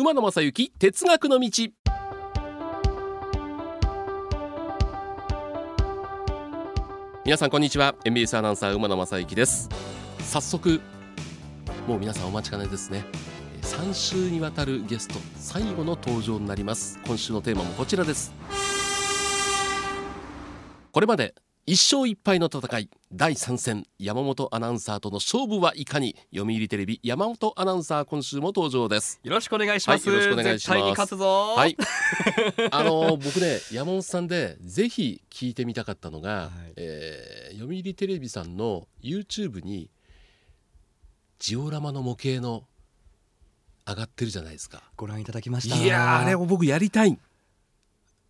馬野正幸哲学の道。皆さんこんにちは。MBS アナウンサー馬野正幸です。早速もう皆さんお待ちかねですね。3週にわたるゲスト最後の登場になります。今週のテーマもこちらです。これまで一勝一敗の戦い第3戦山本アナウンサーとの勝負はいかに？読売テレビ山本アナウンサー今週も登場です。よろしくお願いします、はい、よろしくお願いします。絶対に勝つぞ。はい。あの僕ね山本さんでぜひ聞いてみたかったのが、はい、えー、読売テレビさんの YouTube にジオラマの模型の上がってるじゃないですか。ご覧いただきました。いやあれを僕やりたい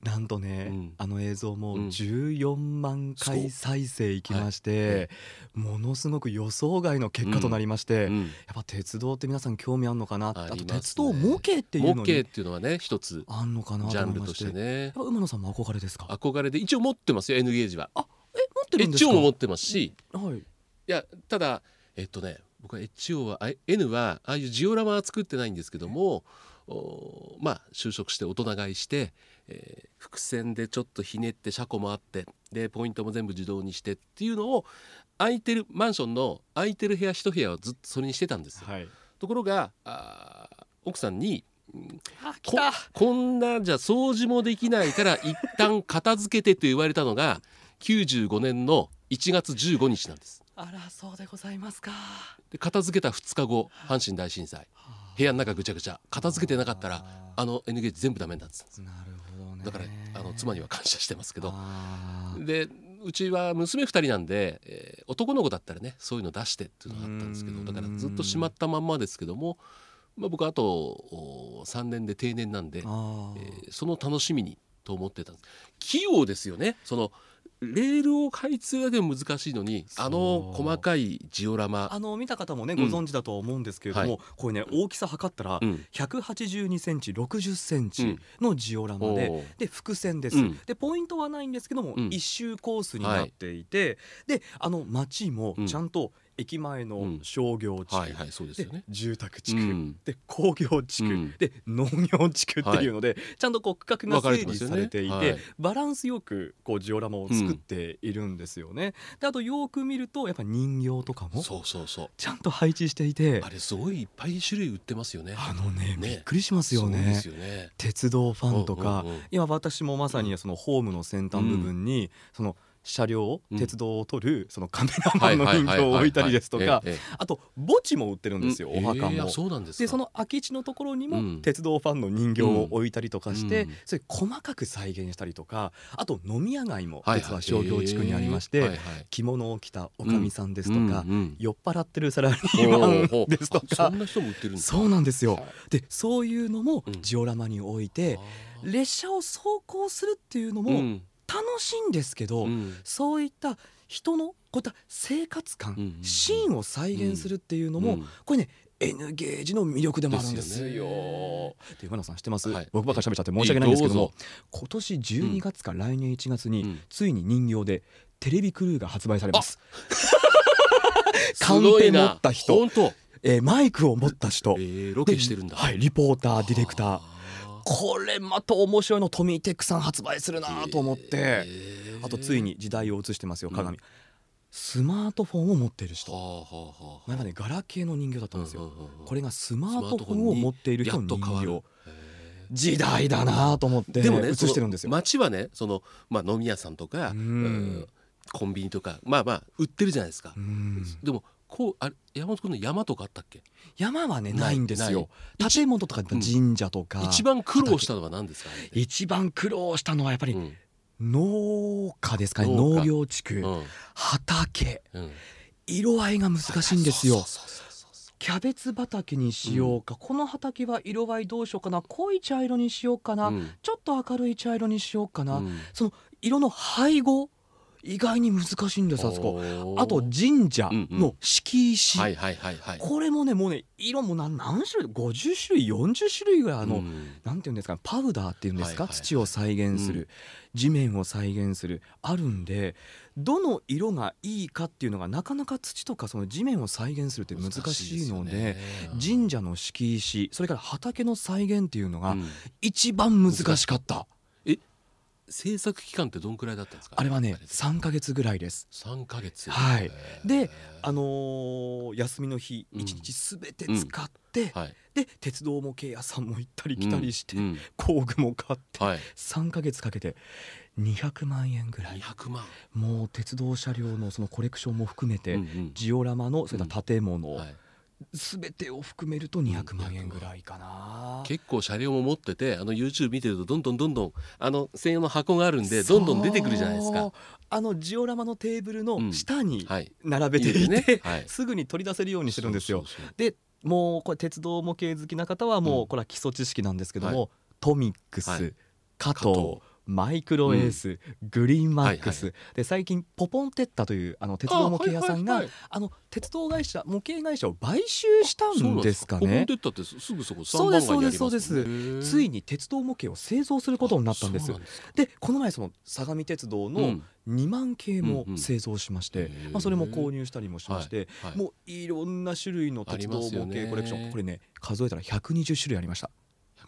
なんとね、うん、あの映像も14万回再生いきまして、はい、ものすごく予想外の結果となりまして、うん、やっぱ鉄道って皆さん興味あるのかな、ね、あと鉄道模型っていうの模型っていうのはね一つあんのかなジャンルとしてね。馬野さんも憧れですか？憧れで一応持ってますよ N ゲージは。あえ持ってるんですか？一応も持ってますし、はい、いやただえっとね僕は HO は N はああいうジオラマは作ってないんですけどもまあ就職して大人買いして、えー、伏線でちょっとひねって車庫もあってでポイントも全部自動にしてっていうのを空いてるマンションの空いてる部屋一部屋をずっとそれにしてたんですよ。はい、ところがあ奥さんにここんなじゃ掃除もできないから一旦片付けてと言われたのが95年の1月15日なんです。あらそうでございますか。で片付けた2日後阪神大震災部屋の中ぐちゃぐちゃ片付けてなかったらあの N ゲージ全部ダメになってたんです。なるほど、ね、だからあの妻には感謝してますけど。でうちは娘2人なんで、えー、男の子だったらねそういうの出してっていうのがあったんですけどだからずっとしまったまんまですけども、まあ、僕あと3年で定年なんで、えー、その楽しみにと思ってたんです。器用ですよね。そのレールを開通でも難しいのにあの細かいジオラマ。あの見た方もねご存知だと思うんですけれども、うんはい、これね大きさ測ったら182センチ60センチのジオラマで、うん、で伏線です、うん、でポイントはないんですけども、一周コースになっていて、はい、であの街もちゃんと駅前の商業地区、はいはいそうですよね、住宅地区、うん、で工業地区、うん、で農業地区っていうので、はい、ちゃんとこう区画が整理されていて、バランスよくこうジオラマを作っているんですよね。であとよく見るとやっぱ人形とかもそうそうそう。ちゃんと配置していてあれすごいいっぱい種類売ってますよね。あのね、ね、びっくりしますよね。ね。鉄道ファンとか、今私もまさにそのホームの先端部分に、その車両、鉄道を撮るそのカメラマンの人形を置いたりですとかあと墓地も売ってるんですよ、お墓も。そうなんでその空き地のところにも鉄道ファンの人形を置いたりとかして、それ細かく再現したりとかあと飲み屋街も実は商業地区にありまして、着物を着たおかみさんですとか、酔っ払ってるサラリーマンですとかそんな人も売ってるんですそうなんですよ。でそういうのもジオラマに置いて、列車を走行するっていうのも、楽しいんですけど、うん、そういった人のこういった生活感、うんうん、シーンを再現するっていうのも、うん、これね N ゲージの魅力でもあるんですよ。で岩野さん知ってます、はい、僕ばっか喋っちゃって申し訳ないんですけども今年12月か来年1月に、ついに人形でテレビクルーが発売されます。カンペ持った人。えー、マイクを持った人、えー、ロケしてるんだ、はい、リポーターディレクターこれまた面白いのトミーテックさん発売するなと思って、えー、あとついに時代を映してますよ鏡、うん、スマートフォンを持っている人、はあはあ、前までガラケーの人形だったんですよ、これがスマートフォンを持っている人の人形。時代だなと思ってでもね映してるんですよ。街はねその、まあ、飲み屋さんとか、うん、コンビニとかまあまあ売ってるじゃないですか、でもこうあ山本君の山とかあったっけ？山はねないんですよ。建物とか神社とか、うん、一番苦労したのは何ですか一番苦労したのはやっぱり、農家ですかね。農業地区、うん、畑、色合いが難しいんですよ。キャベツ畑にしようか、この畑は色合いどうしようかな。濃い茶色にしようかな、ちょっと明るい茶色にしようかな、その色の配合意外に難しいんですあそこ。あと神社の敷石、はいはいはいはい。これもねもうね色も何何種類50種類40種類ぐらいあの、うん。なんていうんですかパウダーっていうんですか、はいはいはい。土を再現する、うん。地面を再現する。あるんでどの色がいいかっていうのがなかなか土とかその地面を再現するって難しいのでね。神社の敷石それから畑の再現っていうのがうん。一番難しかった、制作期間ってどんくらいだったんですか？あれはね3ヶ月ぐらいです。三ヶ月。はい。であのー休みの日うん。一日すべて使って、はい。で鉄道模型屋さんも行ったり来たりして、うん。うん工具も買って、はい。3ヶ月かけて200万円ぐらい。200万。もう鉄道車両のそのコレクションも含めて、うんうん。ジオラマのそういった建物、はいすべてを含めると200万円ぐらいかな。結構車両も持っててあの YouTube 見てるとどんどんどんどんあの専用の箱があるんでどんどん出てくるじゃないですか。あのジオラマのテーブルの下にはい。並べていて、すね。はい。すぐに取り出せるようにしてるんですよ。でもうこれ鉄道模型好きな方はもうこれは基礎知識なんですけども、はトミックス、はい。加藤マイクロエース、グリーンマックス、はいで最近ポポンテッタというあの鉄道模型屋さんがあ,、あはいはいはい。の鉄道会社模型会社を買収したんですかポポンねテッタってすすぐそこそうですそうですそうです。ついに鉄道模型を製造することになったんです。でこの前その相模鉄道のうん。2万系もうんうん製造しまして、へーまあ、それも購入したりもしまして、はい。もういろんな種類の鉄道模型コレクション。これね数えたら120種類ありました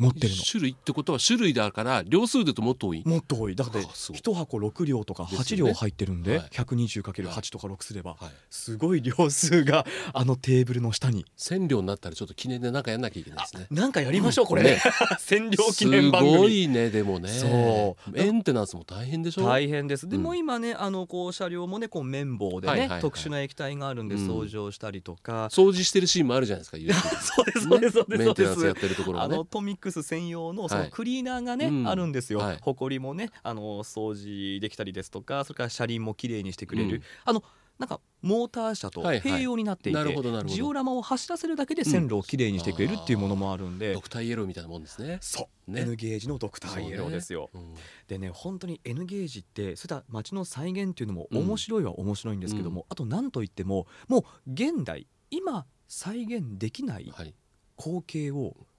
持ってるの。種類ってことは種類だから量数でともっと多い。もっと多い。だってあそう1箱6両とか8ですよね。両入ってるんで、はい。120×8 とか6すれば、はい。すごい量数があのテーブルの下に。千両になったらちょっと記念でなんかやんなきゃいけないですね。なんかやりましょうこれ、ね。占領記念番すご組いねでもね。そう。メンテナンスも大変でしょ？大変です。でうん。も今ねあのこう車両もねこう綿棒でね、特殊な液体があるんでうん。掃除をしたりとか、掃除してるシーンもあるじゃないですかそうですそうですそうですメそうです。ンテナンスやってるところがね。あのトミックス専用のそはい。のクリーナーがね、うん。あるんですよ、はい。ほこりもねあの掃除できたりですとかそれから車輪もきれいにしてくれる、うん。あのなんかモーター車とはいはい。併用になっていて、なるほどなるほど。ジオラマを走らせるだけで線路をきれいにしてくれるっていうものもあるんで、ドクターイエローみたいなもんですね。そう、ね。N ゲージのドクターイエローですよ。うん。でね本当に N ゲージってそういった街の再現っていうのも面白いは面白いんですけども、あと何といってももう現代今再現できないはい。光景をそうです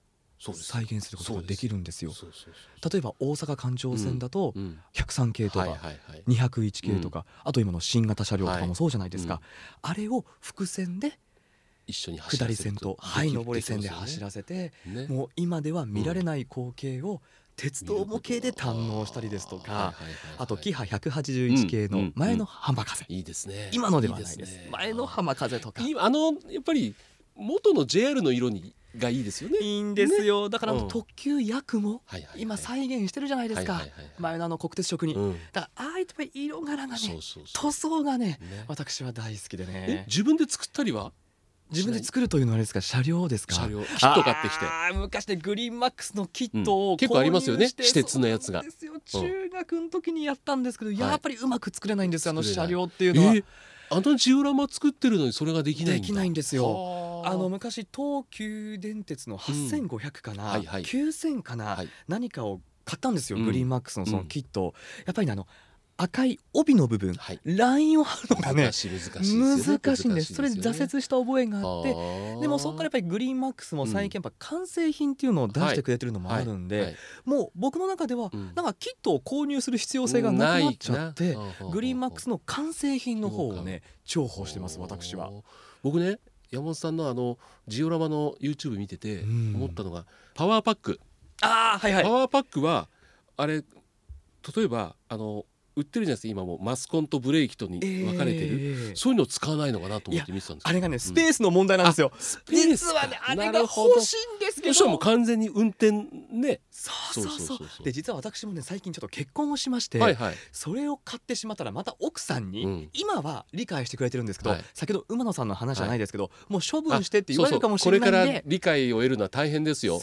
再現することができるんですよ。そうそうそう例えば大阪環状線だとうん。103系とかはいはいはい。201系とか、あと今の新型車両とかもそうじゃないですか、はいあれを伏線で一緒に走下り線と、はい、上り線で走らせて、せね。もう今では見られない光景を鉄道模型で堪能したりですとか、あとキハ181系の前の浜風、いいですね。今のではないです。ね。前の浜風とか。今あのやっぱり元の JR の色にがいいですよね。いいんですよ、だから特急ヤクも今再現してるじゃないですか、前のあの国鉄色に、うん。だからああいった色柄がね塗装がねね。私は大好きでえね自分で作ったりは？自分で作るというのはあれですか？車両ですか？車両。キット買ってきて。昔ねグリーンマックスのキットをうん。結構ありますよね私鉄のやつが。中学の時にやったんですけど、やっぱりうまく作れないんですよあの車両っていうのは、えあのジオラマ作ってるのにそれができないんだ。できないんですよ。はあの昔東急電鉄の8500かな、はいはい。9000かな、はい。何かを買ったんですよ、うん。グリーンマックスのそのキットを、やっぱりねあの赤い帯の部分、はい。ラインを貼るのがね難しい難しいです。よね難しいんですそれで挫折した覚えがあって折でもそこからやっぱりグリーンマックスも最近やっぱ完成品っていうのを出してくれてるのもあるんで、もう僕の中ではうん。なんかキットを購入する必要性がなくなっちゃって、グリーンマックスのの完成品の方をね重宝してます私は。僕ね山本さんのあのジオラマの YouTube 見ててうん。思ったのがパワーパック。ああはいはい。パワーパックはあれ例えばあの売ってるじゃないですか今も。マスコンとブレーキとに分かれてる、えーそういうの使わないのかなと思って見てたんですあれがねスーペースの問題なんですよ。スペース実はねあれが欲しいんですけど。そしたらもう完全に運転ね。そうそうそう。で実は私もね最近ちょっと結婚をしまして、はいはい。それを買ってしまったらまた奥さんに、うん。今は理解してくれてるんですけど、はい先ほど馬野さんの話じゃないですけど、もう処分してって言われるかもしこれかれないんで。ら理解を得るのは大変ですよ。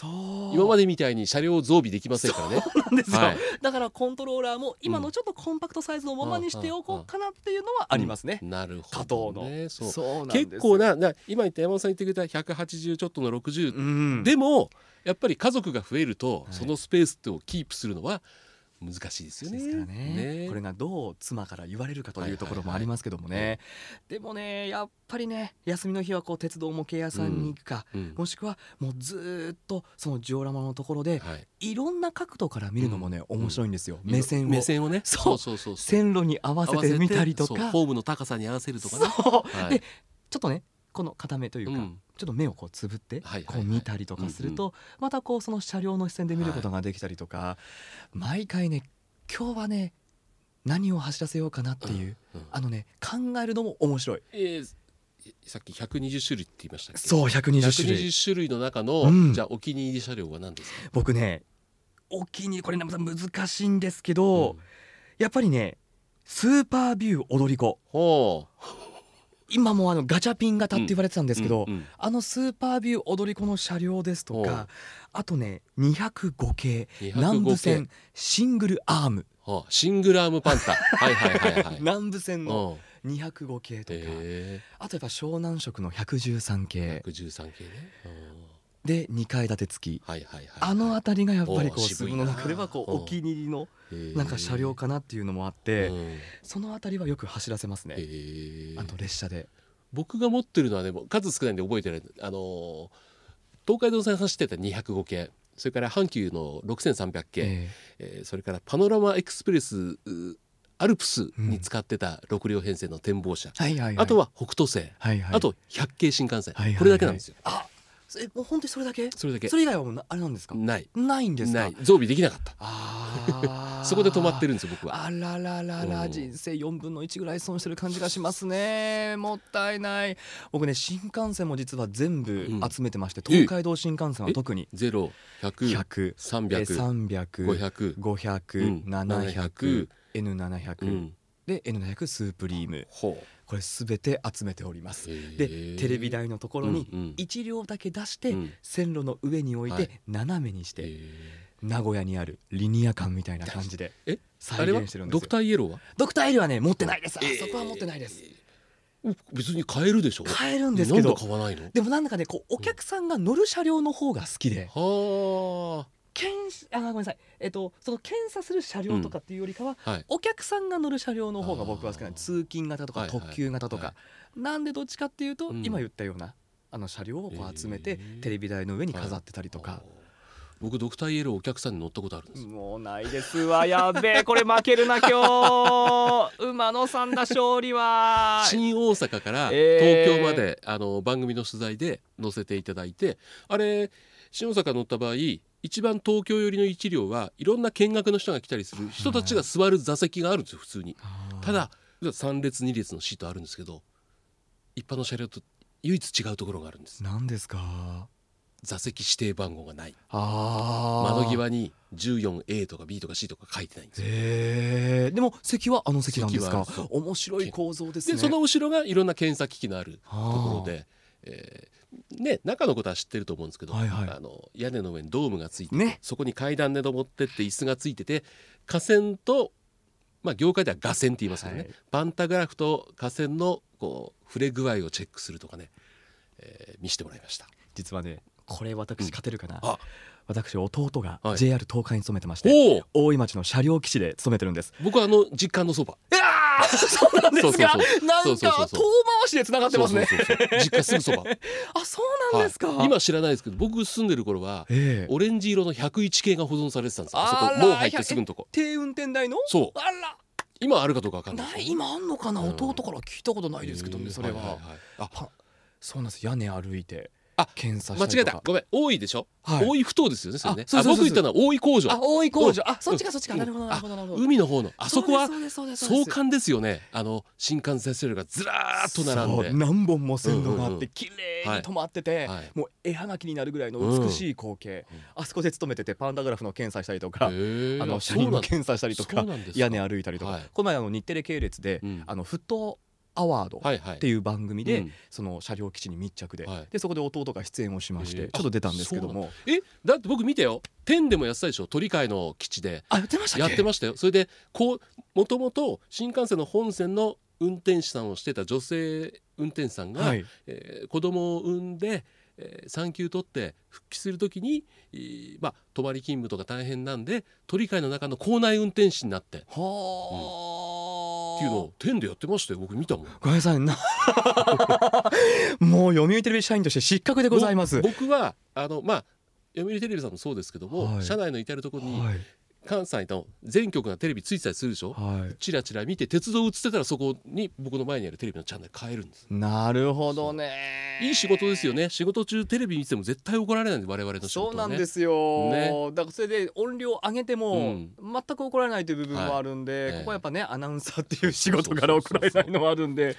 今までみたいに車両を増備できませんからね。なんですよ、はい。だからコントローラーも今のちょっとコンパクトサイズのままにしておこうかなっていうのはありますね、なる加ほど藤の、ねそう。そうなんですよ。結構なな今言った山本さん言ってくれた180ちょっとの60、うん。でもやっぱり家族が増えると、はい。そのスペースをキープするのは難しいですよね。ですからね。これがどう妻から言われるかというところもありますけどもね、はい。はいはい、でもねやっぱりね休みの日はこう鉄道模型屋さんに行くか、うん、もしくはもうずっとそのジオラマのところで、はい、いろんな角度から見るのもね、うん、面白いんですよ、うん、目線を。目線をね。そう。そうそう線路に合わせてみたりとか。フォームの高さに合わせるとかね。はい、でちょっとねこの片目というか、うん、ちょっと目をこうつぶってこう見たりとかするとまたこうその車両の視線で見ることができたりとか毎回ね今日はね何を走らせようかなっていう、うんうん、あのね考えるのも面白い。えーさっき120種類って言いましたっけ？そう120種類。120種類の中の、うん、じゃあお気に入り車両は何ですか？僕ねお気に入りこれ難しいんですけど、うん、やっぱりねスーパービュー踊り子。ほう今もあのガチャピン型って言われてたんですけど、うんうんうん、あのスーパービュー踊り子の車両ですとかあとね205系南部線シングルアーム。シングルアームパンタ。はいはいはい、はい、南部線の205系とか。あとやっぱ湘南色の113系。113系ね。で2階建て付き、はいはいはい、あの辺りがやっぱりこう自分の中ではこう。お気に入りのなんか車両かなっていうのもあってその辺りはよく走らせますね。あと列車で。僕が持ってるのはね数少ないんで覚えてないあの東海道線走ってた205系それから阪急の6300系、えー、えー、それからパノラマエクスプレスアルプスに使ってた6両編成の展望車、うんはいはいはい、あとは北斗星、はいはい、あと100系新幹線、はいはいはい、これだけなんですよ。あえもう本当にそれだけ？それだけ。それ以外はあれなんですか？ない。ないんですか？増備できなかった。あ そこで止まってるんですよ僕は。あらららら、人生4分の1ぐらい損してる感じがしますね。もったいない。僕ね新幹線も実は全部集めてまして、うん、東海道新幹線は特に。ゼロ百百三百三百五百五百七百 N700、で N700 スープリームこれすべて集めております。でテレビ台のところに1両だけ出して線路の上に置いて斜めにして、名古屋にあるリニア館みたいな感じで再現してるんですドクターイエローは？ドクターイエローはね持ってないです。あそこは持ってないです。別に買えるでしょ？買えるんですけど買わないの？でもなんだかねこうお客さんが乗る車両の方が好きで、はあ検あごめんなさい、えっと、その検査する車両とかっていうよりかは、うん。はい、お客さんが乗る車両の方が僕は好きな通勤型とか特急型とか、なんでどっちかっていうと、うん、今言ったようなあの車両をこう集めて、テレビ台の上に飾ってたりとか。僕ドクターイエローお客さんに乗ったことあるんです。もうないですわやべえ。これ負けるな今日。馬野さんだ勝利は。新大阪から東京まで、えー、あの番組の取材で乗せていただいてあれ新大阪乗った場合一番東京寄りの一両はいろんな見学の人が来たりする人たちが座る座席があるんですよ普通に。ただ3列2列のシートあるんですけど一般の車両と唯一違うところがあるんです。何ですか？座席指定番号がない。窓際に 14A とか B とか C とか書いてないんですよ。でも席はあの席なんですか？面白い構造ですね。その後ろがいろんな検査機器のあるところで、えー、ね中のことは知ってると思うんですけど、はいはい、あの屋根の上にドームがついて、ね、そこに階段で登ってって椅子がついてて架線とまあ業界では画線って言いますけどね、はい、パンタグラフと架線のこう触れ具合をチェックするとかね、えー、見せてもらいました。実はねこれ私勝てるかな、うん、私弟が JR 東海に勤めてまして、大井町の車両基地で勤めてるんです。僕はあの実家のそば。いやそうなんですかなんか遠回しで繋がってますね。実家すぐそば。あそうなんですか、はい、今知らないですけど僕住んでる頃は、えー、オレンジ色の101系が保存されてたんですよ。あそこもう入ってすぐのとこ。低運転台の？そう。あら。今あるかどうかわかんない。今あんのかな、弟から聞いたことないですけどねそれは,、はいはいはい、あ。そうなんです。屋根歩いてあ検査間違えた。ごめん。多いでしょ、はい、多い不当ですよねそれね。あ僕言ったのは多い工場。あ多い工場。あそっちかそっちか。なるほどなるほどなるほど。海の方の。あそこは壮観ですよね。あの新幹線車両がずらーっと並んで。何本も線路があって綺麗に止まってて、もう絵はがきになるぐらいの美しい光景、あそこで勤めててパンダグラフの検査したりとかあの車輪の検査したりとか屋根歩いたりとか。この前あの日テレ系列で、あの沸騰アワードっていう番組で、その車両基地に密着で,、でそこで弟が出演をしまして、ちょっと出たんですけども。えだって僕見てよ。天でもやってたでしょ？鳥飼の基地で。あやってましたやってましたよそれでこうもともと新幹線の本線の運転手さんをしてた女性運転手さんが、はい。えー、子供を産んでえー、産休取って復帰する時に、えー、まあ、泊まり勤務とか大変なんで鳥飼の中の校内運転士になって。はあ、うん、っていうのを天でやってましたよ僕見たもん。ごめんなさい。な もう読売テレビ社員として失格でございます。僕はあのまあ読売テレビさんもそうですけども、はい、社内の至る所に、はい関西の全局がテレビついてたりするでしょ、はい、チラチラ見て鉄道映ってたらそこに僕の前にあるテレビのチャンネル変えるんです。なるほどね。いい仕事ですよね。仕事中テレビ見ても絶対怒られないんで我々の仕事、ね、そうなんですよ、ね、だからそれで音量上げても全く怒られないという部分もあるんで、うんはい、ここはやっぱねアナウンサーっていう仕事から怒られないのもあるんで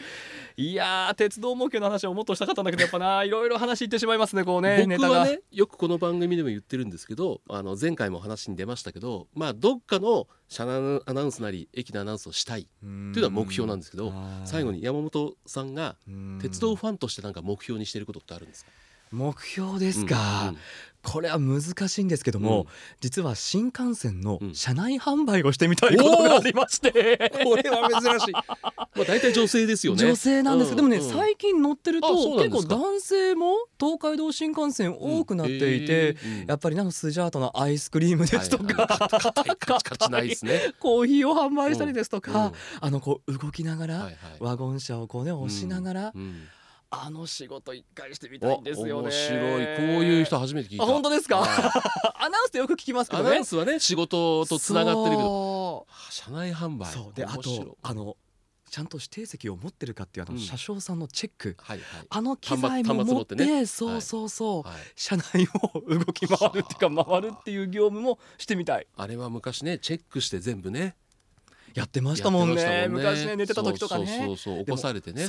いや鉄道模型の話をもっとしたかったんだけどやっぱな いろいろ話いってしまいますねこうね僕はねよくこの番組でも言ってるんですけどあの前回も話に出ましたけどまあどっかの車内アナウンスなり駅のアナウンスをしたいっていうのは目標なんですけど最後に山本さんが鉄道ファンとしてなんか目標にしていることってあるんですか？目標ですか、うんうん、これは難しいんですけども、うん、実は新幹線の車内販売をしてみたいことがありまして、これは珍しい。まあ大体女性ですよね。女性なんですけど、でもね、最近乗ってると結構男性も東海道新幹線多くなっていて、やっぱりなんかスジャートのアイスクリームですとか、コーヒーを販売したりですとか、あのこう動きながら、ワゴン車をこうね押しながら、あの仕事一回してみたいんですよね。面白い。こういう人初めて聞いた。本当ですか？アナウンスってよく聞きますけどね。アナウンスはね仕事とつながってるけど、社内販売。そう。であとあのちゃんと指定席を持ってるかっていうあの車掌さんのチェック、はいはい、あの機材も持って、ね、そうそうそう、はい、車内を動き回るっていうか回るっていう業務もしてみたい。あれは昔ねチェックして全部ねやってましたもんね、ね、昔ね寝てた時とかね。そうそう起こされてね。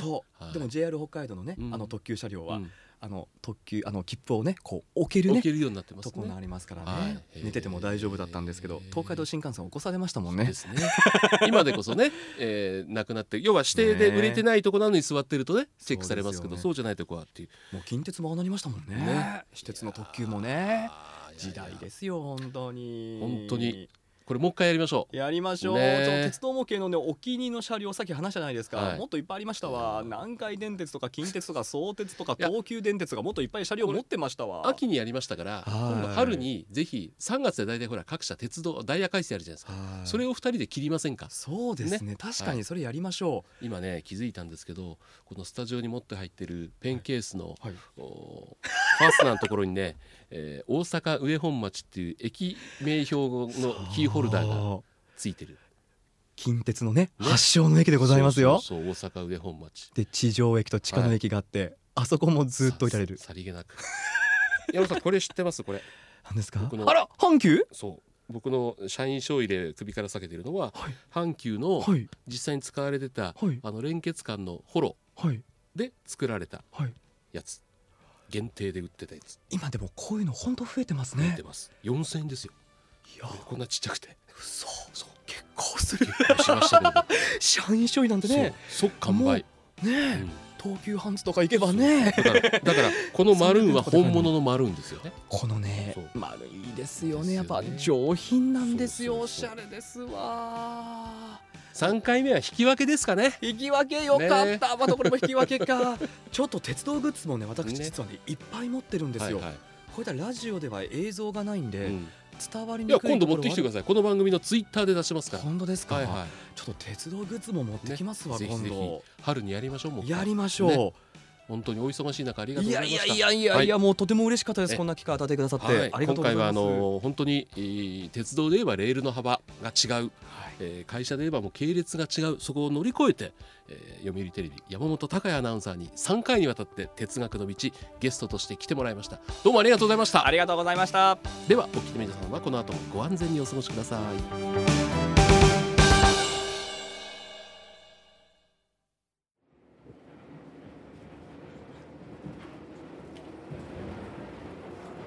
でも JR 北海道のね、うん、あの特急車両は、うん、あの特急あの切符をねこう置けるね。置けるようになってます、ね、とこがありますからね、はい、寝てても大丈夫だったんですけど東海道新幹線起こされましたもんね。今でこそね、えー、なくなって要は指定で売れてないとこなのに座ってるとねチェックされますけどそう、ね,、じゃないとこはっていう。もう近鉄もああなりましたもんね。ね。私鉄の特急もね。時代ですよ本当に。本当にこれもう一回やりましょう。やりましょう、ね、鉄道模型のねお気に入りの車両さっき話したじゃないですか、はい、もっといっぱいありましたわ。南海電鉄とか近鉄とか相鉄とか東急電鉄がもっといっぱい車両持ってましたわ。秋にやりましたから今度春にぜひ3月で大体ほら各社鉄道ダイヤ改正あるじゃないですか。それを2人で切りませんか？そうですね、ね、確かにそれやりましょう、今ね気づいたんですけどこのスタジオに持って入ってるペンケースの、はい。はい、ファースナーのところにね、えー、大阪上本町っていう駅名標のキーホルダー。がついてる近鉄のね、ね、発祥の駅でございますよ。そう大阪上本町。で地上駅と地下の駅があって、はい、あそこもずっといられる。さりげなく。山さんこれ知ってます？これ。何ですか？あら阪急？そう。僕の社員証入れ首から下げてるのは、はい、阪急の実際に使われてた、はい、あの連結管のホロで作られたやつ、限定で売ってたやつ。今でもこういうの本当増えてますね。増えてます。4000円ですよこんなちっちゃくて。嘘。そう。結構する。しましたけど社員証なんてね。即完売。ね、うん。東急ハンズとか行けばね。だからだからこのマルーンは本物のマルーンですよね。このね丸いいですよね。やっぱ上品なんですよ。おしゃれですわ。3回目は引き分けですかね。引き分けよかった、ね、またこれも引き分けか。ちょっと鉄道グッズもね私実はね、ね、いっぱい持ってるんですよ、はいはい、こういったラジオでは映像がないんで、うん伝わりにくい今度持ってきてください。この番組のツイッターで出しますから。本当ですか、はいはい、ちょっと鉄道グッズも持ってきますわ、ね、今度。春にやりましょうもうやりましょう、ね、本当にお忙しい中ありがとうございました。いやいやいやいや、はい、もうとても嬉しかったです。こんな機会与えてくださって、はい、ありがとうございます。今回はあの本当に、えー、鉄道で言えばレールの幅が違う、えー、会社で言えばもう系列が違う。そこを乗り越えて、えー、読売テレビ山本孝也アナウンサーに3回にわたって哲学の道ゲストとして来てもらいました。どうもありがとうございました。ありがとうございました。ではお聞きの皆さんはこの後もご安全にお過ごしください